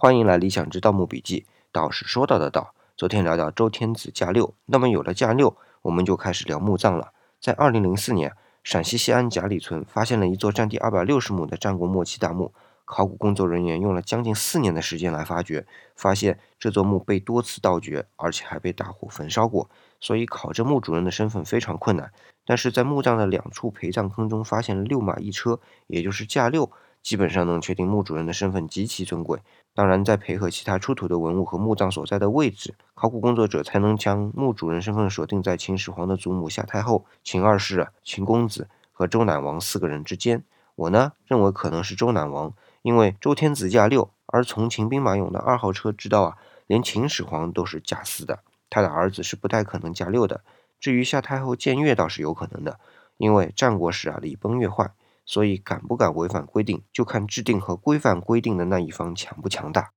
欢迎来理想之盗墓笔记，道是说到的道。昨天聊到周天子驾六，那么有了驾六，我们就开始聊墓葬了。在二零零四年，陕西西安贾里村发现了一座占地二百六十亩的战国末期大墓，考古工作人员用了将近四年的时间来发掘，发现这座墓被多次盗掘，而且还被大火焚烧过，所以考证墓主人的身份非常困难。但是在墓葬的两处陪葬坑中发现了六马一车，也就是驾六。基本上能确定墓主人的身份极其尊贵。当然，再配合其他出土的文物和墓葬所在的位置，考古工作者才能将墓主人身份锁定在秦始皇的祖母夏太后、秦二世、秦公子和周赧王四个人之间。我呢认为可能是周赧王，因为周天子驾六，而从秦兵马俑的二号车知道啊，连秦始皇都是驾四的，他的儿子是不太可能驾六的。至于夏太后僭越倒是有可能的，因为战国时啊礼崩乐坏。所以，敢不敢违反规定，就看制定和规范规定的那一方强不强大。